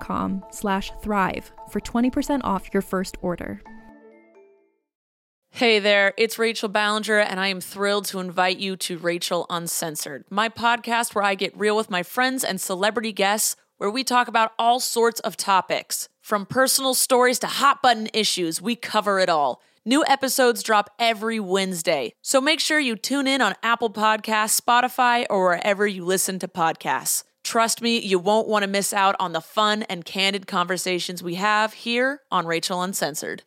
com slash thrive for 20% off your first order. Hey there, it's Rachel Ballinger, and I am thrilled to invite you to Rachel Uncensored, my podcast where I get real with my friends and celebrity guests, where we talk about all sorts of topics. From personal stories to hot button issues, we cover it all. New episodes drop every Wednesday, so make sure you tune in on Apple Podcasts, Spotify, or wherever you listen to podcasts. Trust me, you won't want to miss out on the fun and candid conversations we have here on Rachel Uncensored.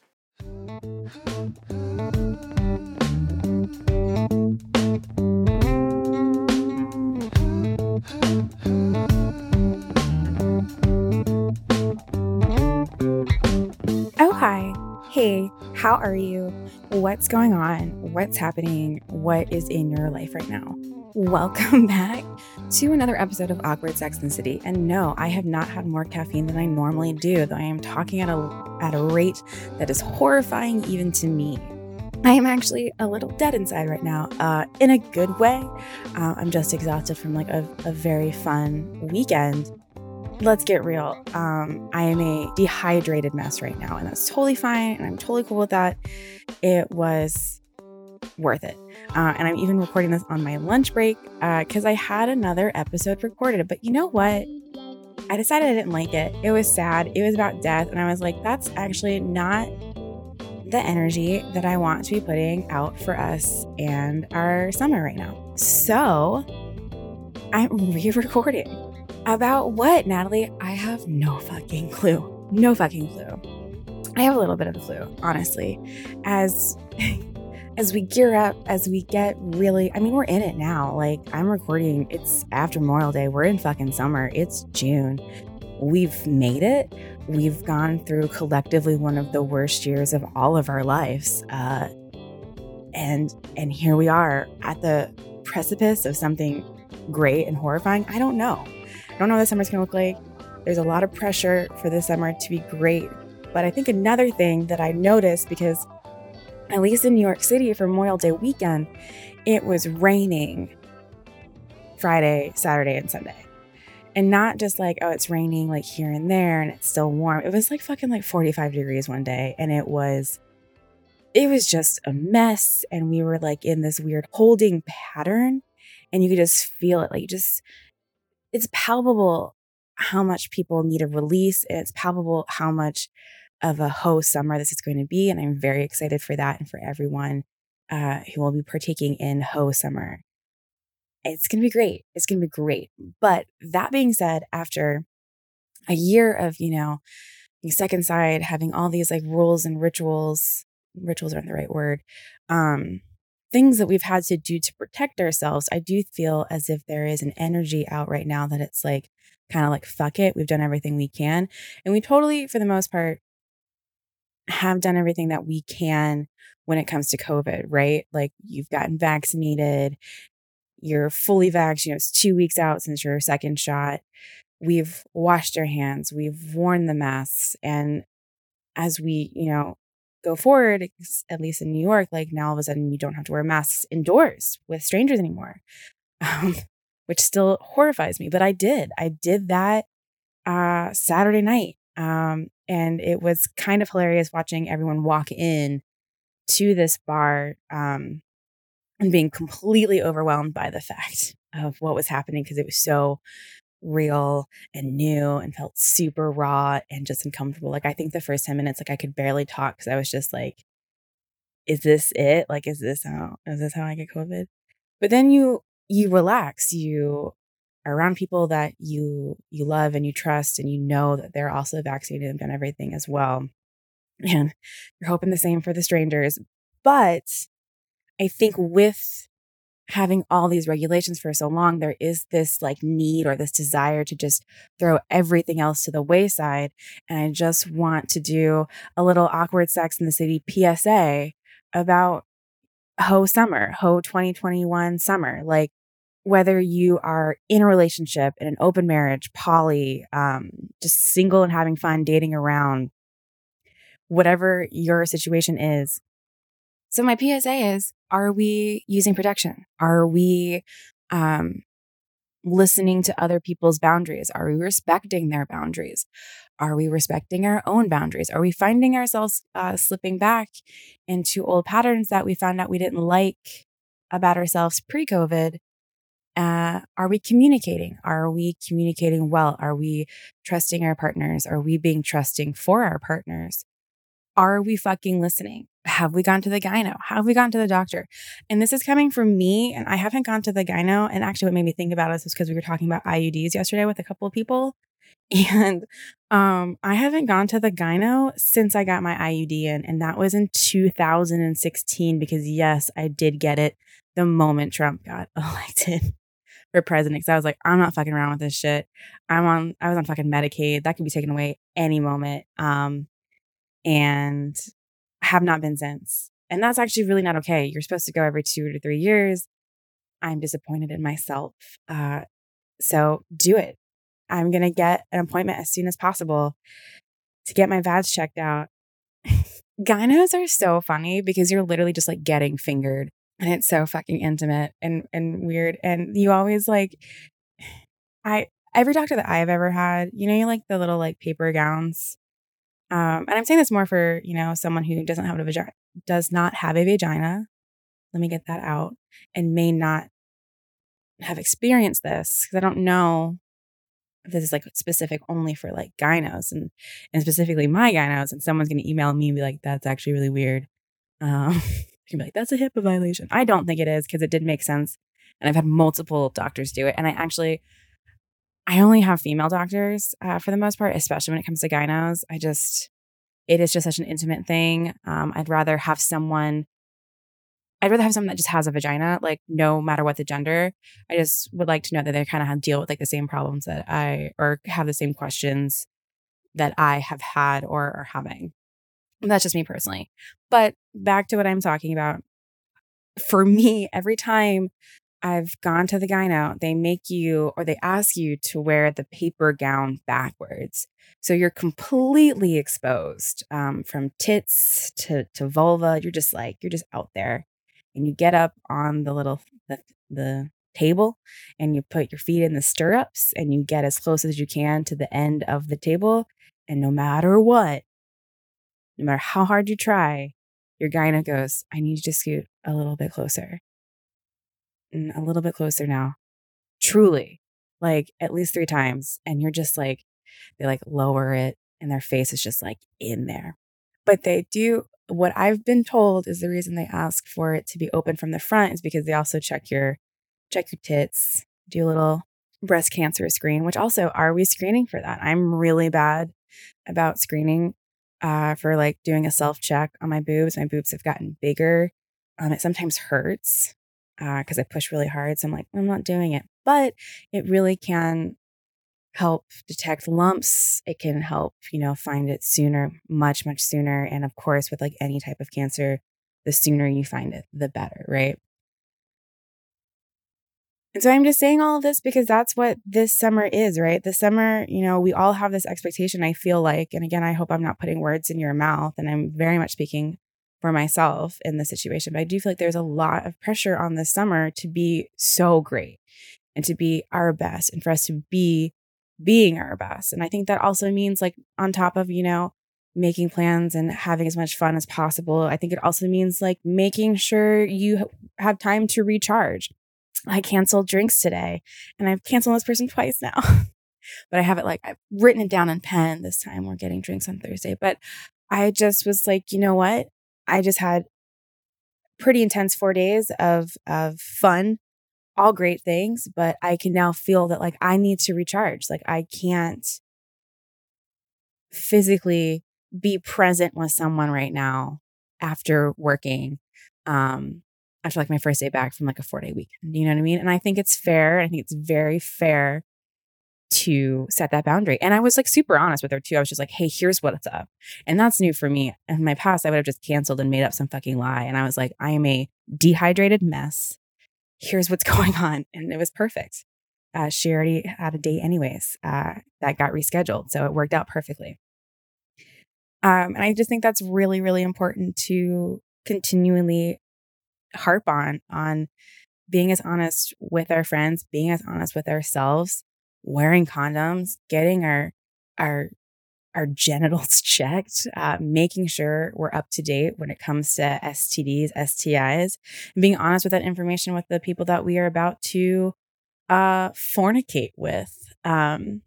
Oh, hi. Hey, how are you? What's going on? What's happening? What is in your life right now? Welcome back to another episode of Awkward Sex and City. And no, I have not had more caffeine than I normally do, though I am talking at a at a rate that is horrifying even to me. I am actually a little dead inside right now, uh, in a good way. Uh, I'm just exhausted from like a, a very fun weekend let's get real. Um, I am a dehydrated mess right now, and that's totally fine. And I'm totally cool with that. It was worth it. Uh, and I'm even recording this on my lunch break because uh, I had another episode recorded. But you know what? I decided I didn't like it. It was sad. It was about death. And I was like, that's actually not the energy that I want to be putting out for us and our summer right now. So I'm re recording about what, Natalie? I have no fucking clue. No fucking clue. I have a little bit of the flu, honestly. As as we gear up, as we get really, I mean, we're in it now. Like I'm recording, it's after Memorial Day. We're in fucking summer. It's June. We've made it. We've gone through collectively one of the worst years of all of our lives. Uh, and and here we are at the precipice of something great and horrifying. I don't know. I don't know what the summer's gonna look like. There's a lot of pressure for the summer to be great. But I think another thing that I noticed because at least in New York City for Memorial Day weekend, it was raining Friday, Saturday, and Sunday. And not just like, oh, it's raining like here and there and it's still warm. It was like fucking like 45 degrees one day. And it was, it was just a mess. And we were like in this weird holding pattern. And you could just feel it. Like, just, it's palpable how much people need a release. And it's palpable how much of a ho summer this is going to be. And I'm very excited for that and for everyone uh, who will be partaking in ho summer. It's going to be great. It's going to be great. But that being said, after a year of, you know, second side having all these like rules and rituals, rituals aren't the right word, um, things that we've had to do to protect ourselves, I do feel as if there is an energy out right now that it's like kind of like, fuck it, we've done everything we can. And we totally, for the most part, have done everything that we can when it comes to COVID, right? Like you've gotten vaccinated, you're fully vaccinated, you know, it's two weeks out since your second shot. We've washed our hands, we've worn the masks. And as we, you know, go forward, at least in New York, like now all of a sudden you don't have to wear masks indoors with strangers anymore, um, which still horrifies me. But I did. I did that uh, Saturday night. Um, and it was kind of hilarious watching everyone walk in to this bar um, and being completely overwhelmed by the fact of what was happening because it was so real and new and felt super raw and just uncomfortable. Like I think the first 10 minutes, like I could barely talk because I was just like, is this it? Like, is this how is this how I get COVID? But then you you relax. You around people that you you love and you trust and you know that they're also vaccinated and done everything as well. And you're hoping the same for the strangers. But I think with having all these regulations for so long, there is this like need or this desire to just throw everything else to the wayside. And I just want to do a little awkward sex in the city PSA about Ho summer, Ho 2021 summer. Like whether you are in a relationship, in an open marriage, poly, um, just single and having fun, dating around, whatever your situation is, so my PSA is, are we using protection? Are we um, listening to other people's boundaries? Are we respecting their boundaries? Are we respecting our own boundaries? Are we finding ourselves uh, slipping back into old patterns that we found out we didn't like about ourselves pre COVID? Uh, are we communicating? Are we communicating well? Are we trusting our partners? Are we being trusting for our partners? Are we fucking listening? have we gone to the gyno? Have we gone to the doctor? And this is coming from me, and I haven't gone to the gyno. And actually, what made me think about this is because we were talking about IUDs yesterday with a couple of people. And um, I haven't gone to the gyno since I got my IUD in, and that was in 2016 because, yes, I did get it the moment Trump got elected for president. Because I was like, I'm not fucking around with this shit. I'm on, I was on fucking Medicaid. That could be taken away any moment. Um, and have not been since. And that's actually really not okay. You're supposed to go every two to three years. I'm disappointed in myself. Uh, so do it. I'm going to get an appointment as soon as possible to get my VADS checked out. Gynos are so funny because you're literally just like getting fingered and it's so fucking intimate and, and weird. And you always like, I, every doctor that I've ever had, you know, you like the little like paper gowns um, and I'm saying this more for, you know, someone who doesn't have a vagina, does not have a vagina. Let me get that out and may not have experienced this because I don't know if this is like specific only for like gynos and, and specifically my gynos. And someone's going to email me and be like, that's actually really weird. Um, you can be like, that's a HIPAA violation. I don't think it is because it did make sense. And I've had multiple doctors do it. And I actually, I only have female doctors uh, for the most part, especially when it comes to gynos. I just, it is just such an intimate thing. Um, I'd rather have someone, I'd rather have someone that just has a vagina, like no matter what the gender. I just would like to know that they kind of deal with like the same problems that I, or have the same questions that I have had or are having. And that's just me personally. But back to what I'm talking about. For me, every time I've gone to the gyno, they make you or they ask you to wear the paper gown backwards. So you're completely exposed um, from tits to, to vulva. You're just like, you're just out there. And you get up on the little, the, the table and you put your feet in the stirrups and you get as close as you can to the end of the table. And no matter what, no matter how hard you try, your gyno goes, I need you to scoot a little bit closer mm, a little bit closer now. Truly, like at least three times. And you're just like, they like lower it and their face is just like in there. But they do, what I've been told is the reason they ask for it to be open from the front is because they also check your, check your tits, do a little breast cancer screen, which also, are we screening for that? I'm really bad about screening uh, for like doing a self check on my boobs. My boobs have gotten bigger. Um, it sometimes hurts because uh, I push really hard. So I'm like, I'm not doing it. But it really can help detect lumps. It can help, you know, find it sooner, much, much sooner. And of course, with like any type of cancer, the sooner you find it, the better, right? And so I'm just saying all of this because that's what this summer is, right? This summer, you know, we all have this expectation, I feel like. And again, I hope I'm not putting words in your mouth. And I'm very much speaking for myself in this situation. But I do feel like there's a lot of pressure on this summer to be so great and to be our best and for us to be being our best. And I think that also means, like, on top of, you know, making plans and having as much fun as possible, I think it also means like making sure you have time to recharge I canceled drinks today and I've canceled this person twice now. but I have it like I've written it down in pen this time. We're getting drinks on Thursday. But I just was like, you know what? I just had pretty intense four days of of fun, all great things, but I can now feel that like I need to recharge. Like I can't physically be present with someone right now after working um after like my first day back from like a four day weekend. You know what I mean? And I think it's fair. I think it's very fair to set that boundary. And I was like super honest with her too. I was just like, hey, here's what's up. And that's new for me. In my past, I would have just canceled and made up some fucking lie. And I was like, I am a dehydrated mess. Here's what's going on. And it was perfect. Uh, she already had a date, anyways, uh, that got rescheduled. So it worked out perfectly. Um, and I just think that's really, really important to continually harp on on being as honest with our friends, being as honest with ourselves, wearing condoms, getting our our our genitals checked, uh, making sure we're up to date when it comes to STDs, STIs, and being honest with that information with the people that we are about to uh, fornicate with. Um,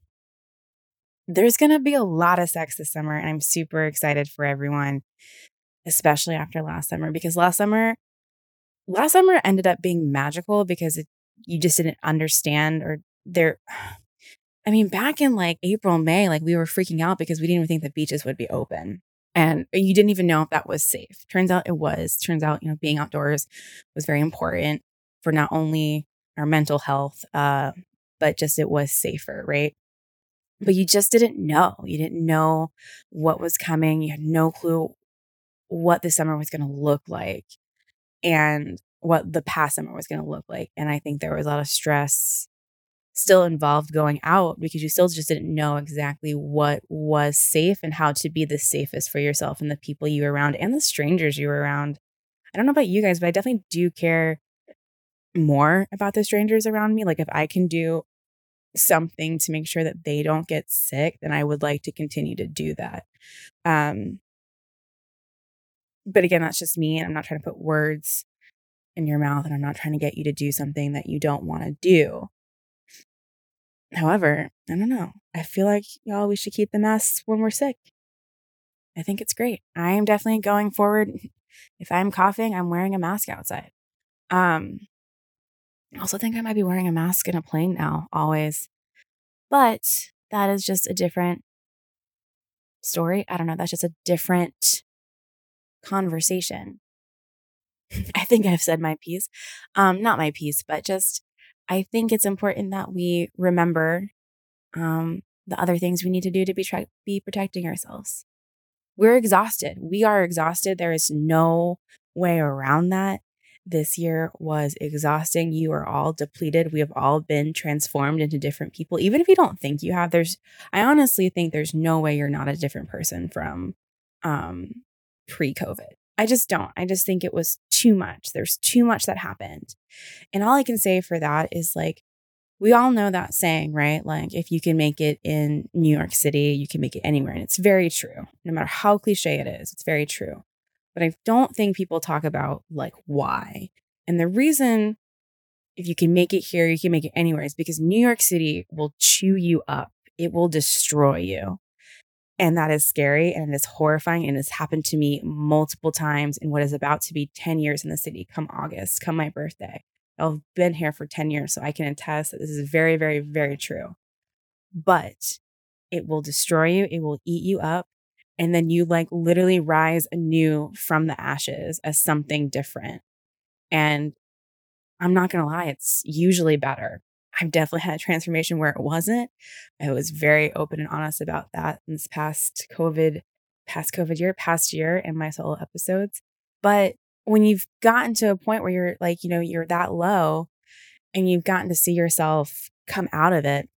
there's going to be a lot of sex this summer, and I'm super excited for everyone, especially after last summer, because last summer last summer ended up being magical because it, you just didn't understand or there. I mean, back in like April, May, like we were freaking out because we didn't even think the beaches would be open. And you didn't even know if that was safe. Turns out it was. Turns out, you know, being outdoors was very important for not only our mental health, uh, but just it was safer, right? But you just didn't know. You didn't know what was coming. You had no clue what the summer was going to look like and what the past summer was going to look like. And I think there was a lot of stress still involved going out because you still just didn't know exactly what was safe and how to be the safest for yourself and the people you were around and the strangers you were around. I don't know about you guys, but I definitely do care more about the strangers around me. Like if I can do something to make sure that they don't get sick, then I would like to continue to do that. Um, but again, that's just me. And I'm not trying to put words in your mouth and I'm not trying to get you to do something that you don't want to do. However, I don't know. I feel like y'all, we should keep the masks when we're sick. I think it's great. I am definitely going forward. If I'm coughing, I'm wearing a mask outside. Um, I also think I might be wearing a mask in a plane now, always. But that is just a different story. I don't know. That's just a different conversation. I think I've said my piece. Um, not my piece, but just I think it's important that we remember um, the other things we need to do to be tra- be protecting ourselves. We're exhausted. We are exhausted. There is no way around that. This year was exhausting. You are all depleted. We have all been transformed into different people. Even if you don't think you have, there's I honestly think there's no way you're not a different person from um pre COVID. I just don't. I just think it was too much. There's too much that happened. And all I can say for that is like, we all know that saying, right? Like, if you can make it in New York City, you can make it anywhere. And it's very true. No matter how cliche it is, it's very true. But I don't think people talk about like why. And the reason, if you can make it here, you can make it anywhere, is because New York City will chew you up, it will destroy you. And that is scary and it is horrifying. And it's happened to me multiple times in what is about to be 10 years in the city come August, come my birthday. I've been here for 10 years, so I can attest that this is very, very, very true. But it will destroy you, it will eat you up. And then you like literally rise anew from the ashes as something different. And I'm not going to lie, it's usually better. I've definitely had a transformation where it wasn't. I was very open and honest about that in this past COVID, past COVID year, past year in my solo episodes. But when you've gotten to a point where you're like, you know, you're that low and you've gotten to see yourself come out of it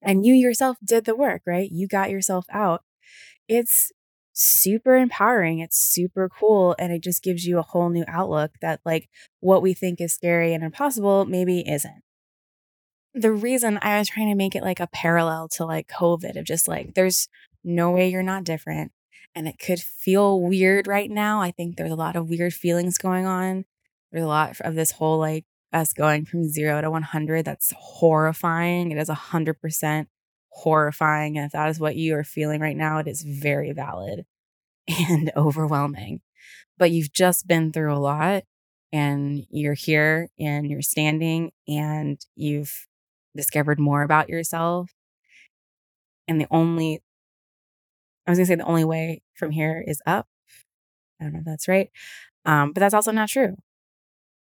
and you yourself did the work, right? You got yourself out. It's super empowering. It's super cool. And it just gives you a whole new outlook that, like, what we think is scary and impossible maybe isn't. The reason I was trying to make it like a parallel to like COVID of just like, there's no way you're not different. And it could feel weird right now. I think there's a lot of weird feelings going on. There's a lot of this whole like us going from zero to 100. That's horrifying. It is 100% horrifying. And if that is what you are feeling right now, it is very valid and overwhelming. But you've just been through a lot and you're here and you're standing and you've discovered more about yourself. And the only, I was to say the only way from here is up. I don't know if that's right. Um, but that's also not true.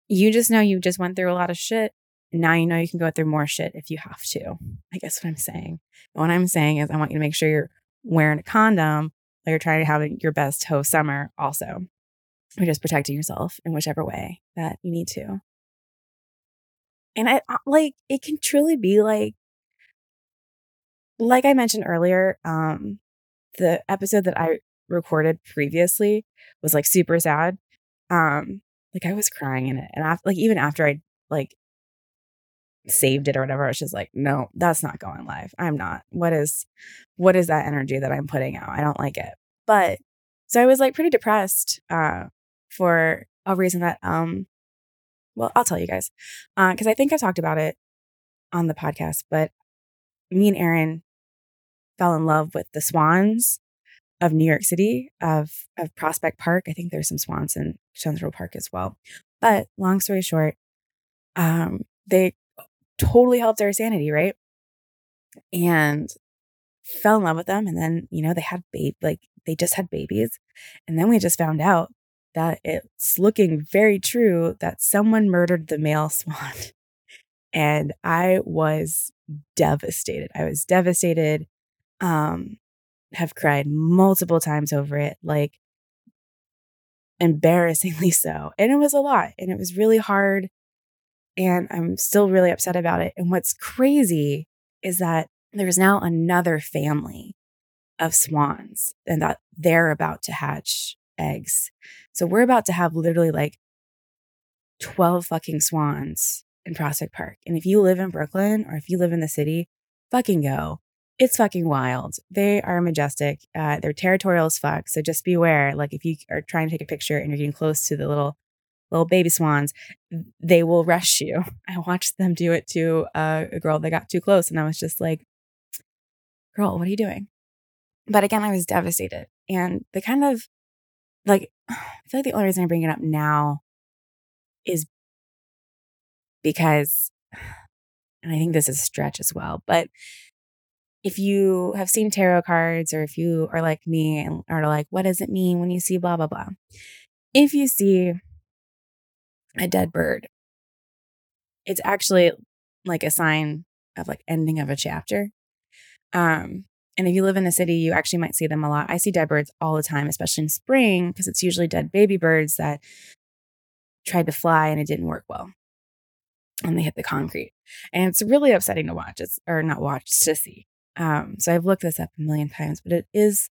You just know you just went through a lot of shit now you know you can go through more shit if you have to. I guess what I'm saying. What I'm saying is I want you to make sure you're wearing a condom while you're trying to have your best hoe summer also. You're just protecting yourself in whichever way that you need to. And I like it can truly be like like I mentioned earlier, um the episode that I recorded previously was like super sad. Um like I was crying in it and after, like even after I like saved it or whatever. It's just like, no, that's not going live. I'm not. What is what is that energy that I'm putting out? I don't like it. But so I was like pretty depressed uh for a reason that um well, I'll tell you guys. Uh because I think I talked about it on the podcast, but me and Aaron fell in love with the swans of New York City, of of Prospect Park. I think there's some swans in Central Park as well. But long story short, um, they totally helped our sanity, right? And fell in love with them. And then, you know, they had babe, like they just had babies. And then we just found out that it's looking very true that someone murdered the male swan. And I was devastated. I was devastated. Um, have cried multiple times over it, like embarrassingly so. And it was a lot. And it was really hard and I'm still really upset about it. And what's crazy is that there's now another family of swans and that they're about to hatch eggs. So we're about to have literally like 12 fucking swans in Prospect Park. And if you live in Brooklyn or if you live in the city, fucking go. It's fucking wild. They are majestic. Uh, they're territorial as fuck. So just beware. Like if you are trying to take a picture and you're getting close to the little little baby swans, they will rush you. I watched them do it to uh, a girl that got too close, and I was just like, girl, what are you doing? But again, I was devastated. And the kind of like, I feel like the only reason I bring it up now is because, and I think this is a stretch as well, but if you have seen tarot cards or if you are like me and are like, what does it mean when you see blah, blah, blah? If you see a dead bird. It's actually like a sign of like ending of a chapter. Um, and if you live in the city, you actually might see them a lot. I see dead birds all the time, especially in spring, because it's usually dead baby birds that tried to fly and it didn't work well. And they hit the concrete. And it's really upsetting to watch. It's or not watch, to see. Um, so I've looked this up a million times, but it is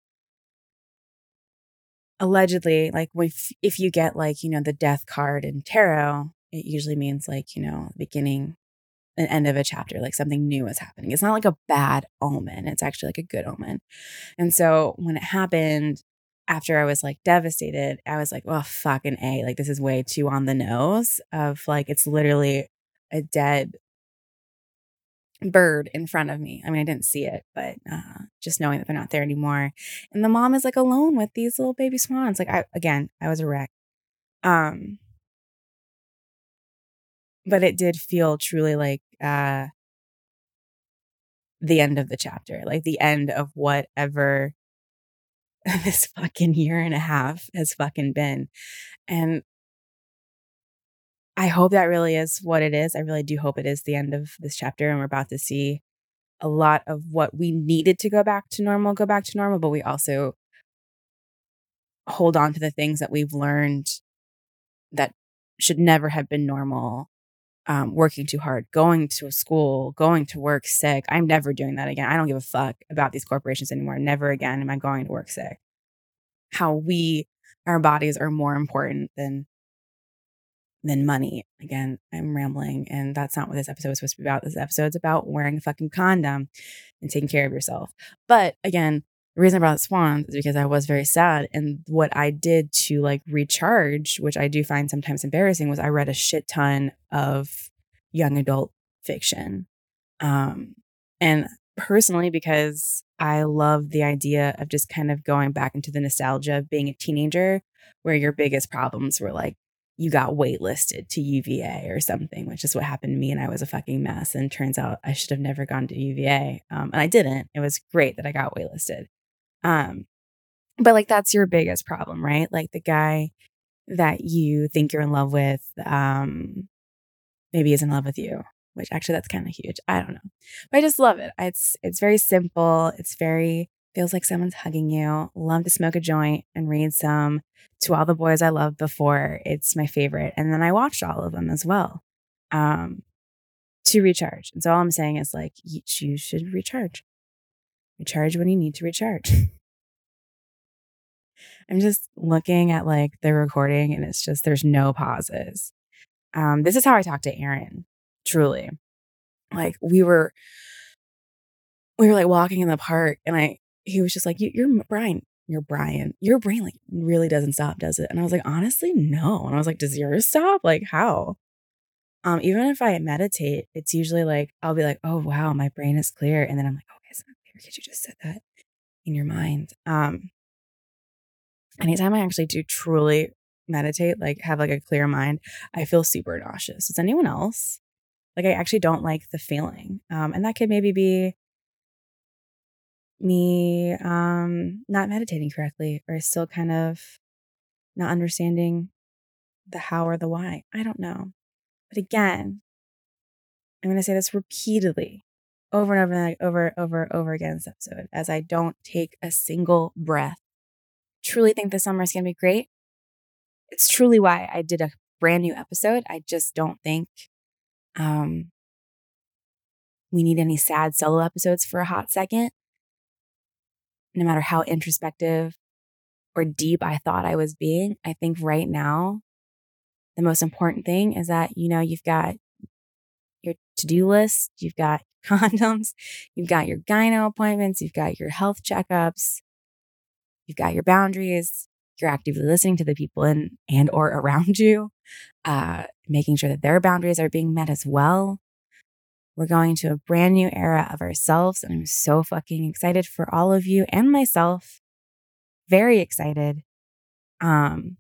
allegedly like if if you get like you know the death card in tarot it usually means like you know beginning an end of a chapter like something new is happening it's not like a bad omen it's actually like a good omen and so when it happened after i was like devastated i was like oh fucking a like this is way too on the nose of like it's literally a dead bird in front of me. I mean, I didn't see it, but uh, just knowing that they're not there anymore. And the mom is like alone with these little baby swans. Like I again, I was a wreck. Um but it did feel truly like uh the end of the chapter, like the end of whatever this fucking year and a half has fucking been. And I hope that really is what it is. I really do hope it is the end of this chapter and we're about to see a lot of what we needed to go back to normal go back to normal, but we also hold on to the things that we've learned that should never have been normal um, working too hard, going to school, going to work sick. I'm never doing that again. I don't give a fuck about these corporations anymore. Never again am I going to work sick. How we, our bodies are more important than than money. Again, I'm rambling, and that's not what this episode is supposed to be about. This episode's about wearing a fucking condom and taking care of yourself. But again, the reason I brought swans is because I was very sad. And what I did to like recharge, which I do find sometimes embarrassing, was I read a shit ton of young adult fiction. Um, and personally, because I love the idea of just kind of going back into the nostalgia of being a teenager, where your biggest problems were like you got waitlisted to UVA or something, which is what happened to me. And I was a fucking mess. And turns out I should have never gone to UVA. Um, and I didn't. It was great that I got waitlisted. Um, but like that's your biggest problem, right? Like the guy that you think you're in love with, um, maybe is in love with you, which actually that's kind of huge. I don't know, but I just love it. It's it's very simple. It's very feels like someone's hugging you. Love to smoke a joint and read some to all the boys I loved before. It's my favorite, and then I watched all of them as well. Um, to recharge. And so all I'm saying is like you, you should recharge. Recharge when you need to recharge. I'm just looking at like the recording and it's just there's no pauses. Um, this is how I talked to Aaron, truly. Like we were we were like walking in the park and I he was just like, you, You're Brian, you're Brian. Your brain like really doesn't stop, does it? And I was like, honestly, no. And I was like, Does yours stop? Like how? Um, even if I meditate, it's usually like I'll be like, oh wow, my brain is clear. And then I'm like, okay, it's not clear because you just said that in your mind. Um, anytime I actually do truly meditate, like have like a clear mind, I feel super nauseous. Does anyone else? Like I actually don't like the feeling. Um, and that could maybe be me um not meditating correctly or still kind of not understanding the how or the why. I don't know. But again, I'm going to say this repeatedly over and over and over over over again this episode as I don't take a single breath truly think the summer is going to be great. It's truly why I did a brand new episode. I just don't think um, we need any sad solo episodes for a hot second. No matter how introspective or deep I thought I was being, I think right now, the most important thing is that, you know, you've got your to do list, you've got condoms, you've got your gyno appointments, you've got your health checkups, you've got your boundaries. You're actively listening to the people in and or around you uh, making sure that their boundaries are being met as well. We're going to a brand new era of ourselves and i'm so fucking excited for all of you and myself. Very excited. Um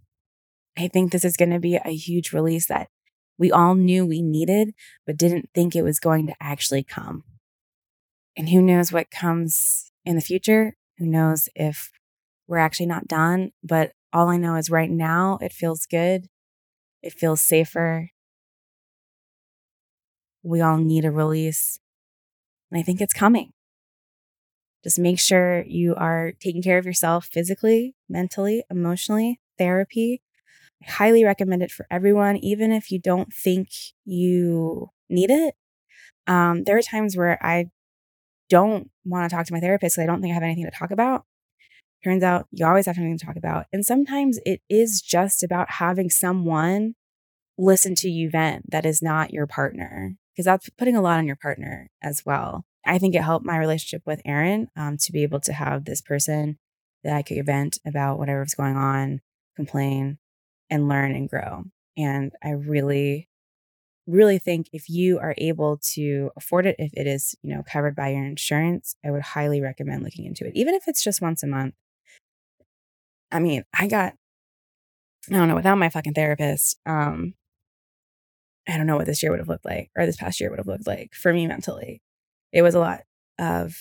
i think this is going to be a huge release that we all knew we needed but didn't think it was going to actually come and who knows what comes in the future who knows if we're actually not done. But all I know is right now it feels good. It feels safer. We all need a release. And I think it's coming. Just make sure you are taking care of yourself physically, mentally, emotionally, therapy. I highly recommend it for everyone, even if you don't think you need it. Um, there are times where I don't want to talk to my therapist because I don't think I have anything to talk about. Turns out you always have something to talk about. And sometimes it is just about having someone listen to you vent that is not your partner, because that's putting a lot on your partner as well. I think it helped my relationship with Aaron um, to be able to have this person that I could vent about whatever was going on, complain, and learn and grow. And I really, really think if you are able to afford it, if it is, you know, covered by your insurance, I would highly recommend looking into it, even if it's just once a month. I mean, I got, I don't know, without my fucking therapist, um, I don't know what this year would have looked like or this past year would have looked like for me mentally. It was a lot of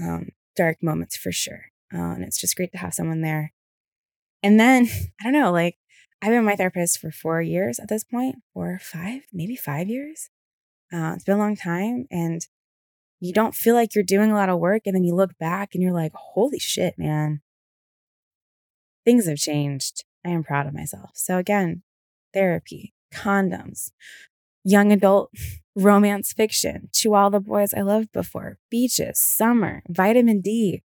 um, dark moments for sure. Uh, and it's just great to have someone there. And then, I don't know, like I've been my therapist for four years at this point, or five, maybe five years. Uh, it's been a long time. And you don't feel like you're doing a lot of work. And then you look back and you're like, holy shit, man things have changed. I am proud of myself. So, again, therapy, condoms, young adult romance fiction, To All the Boys I Loved Before, Beaches, Summer, Vitamin D,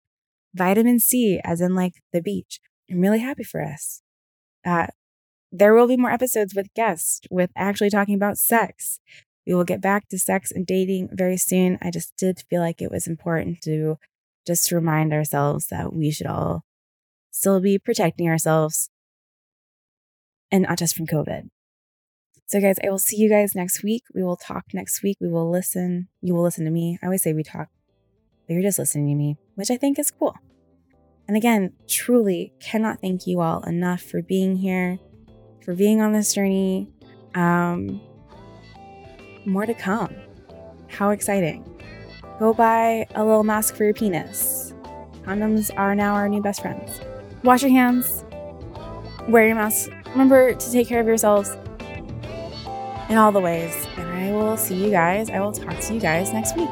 Vitamin C, as in like the beach. I'm really happy for us. Uh, there will be more episodes with guests, with actually talking about sex. We will get back to sex and dating very soon. I just did feel like it was important to just remind ourselves that we should all still be protecting ourselves and not just from COVID. So, guys, I will see you guys next week. We will talk next week. We will listen. You will listen to me. I always say we talk, but you're just listening to me, which I think is cool. And again, truly cannot thank you all enough for being here, for being on this journey. Um, more to come. How exciting. Go buy a little mask for your penis. Condoms are now our new best friends. Wash your hands, wear your mask. Remember to take care of yourselves in all the ways. And I will see you guys. I will talk to you guys next week.